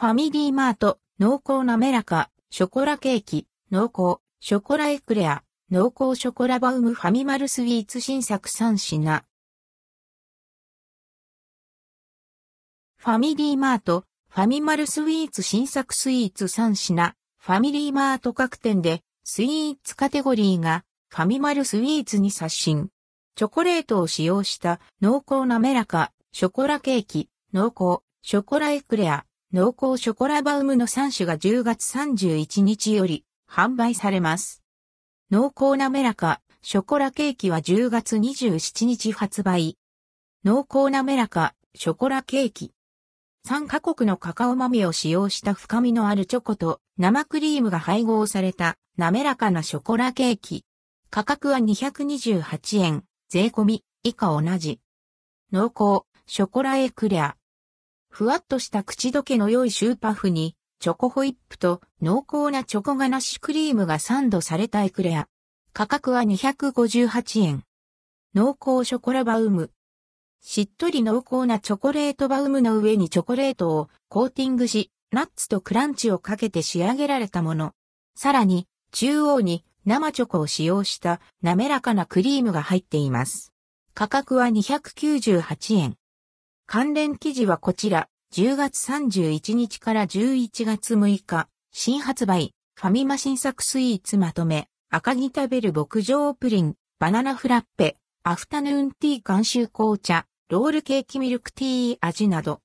ファミリーマート、濃厚滑らか、ショコラケーキ、濃厚、ショコラエクレア、濃厚ショコラバウムファミマルスイーツ新作3品。ファミリーマート、ファミマルスイーツ新作スイーツ3品。ファミリーマート各店でスイーツカテゴリーがファミマルスイーツに刷新。チョコレートを使用した濃厚滑らか、ショコラケーキ、濃厚、ショコラエクレア、濃厚ショコラバウムの3種が10月31日より販売されます。濃厚滑らか、ショコラケーキは10月27日発売。濃厚滑らか、ショコラケーキ。3カ国のカカオ豆を使用した深みのあるチョコと生クリームが配合された滑らかなショコラケーキ。価格は228円、税込み、以下同じ。濃厚、ショコラエクレア。ふわっとした口どけの良いシューパフに、チョコホイップと濃厚なチョコガナッシュクリームがサンドされたエクレア。価格は258円。濃厚ショコラバウム。しっとり濃厚なチョコレートバウムの上にチョコレートをコーティングし、ナッツとクランチをかけて仕上げられたもの。さらに、中央に生チョコを使用した滑らかなクリームが入っています。価格は298円。関連記事はこちら。10月31日から11月6日、新発売、ファミマ新作スイーツまとめ、赤木食べる牧場プリン、バナナフラッペ、アフタヌーンティー監修紅茶、ロールケーキミルクティー味など、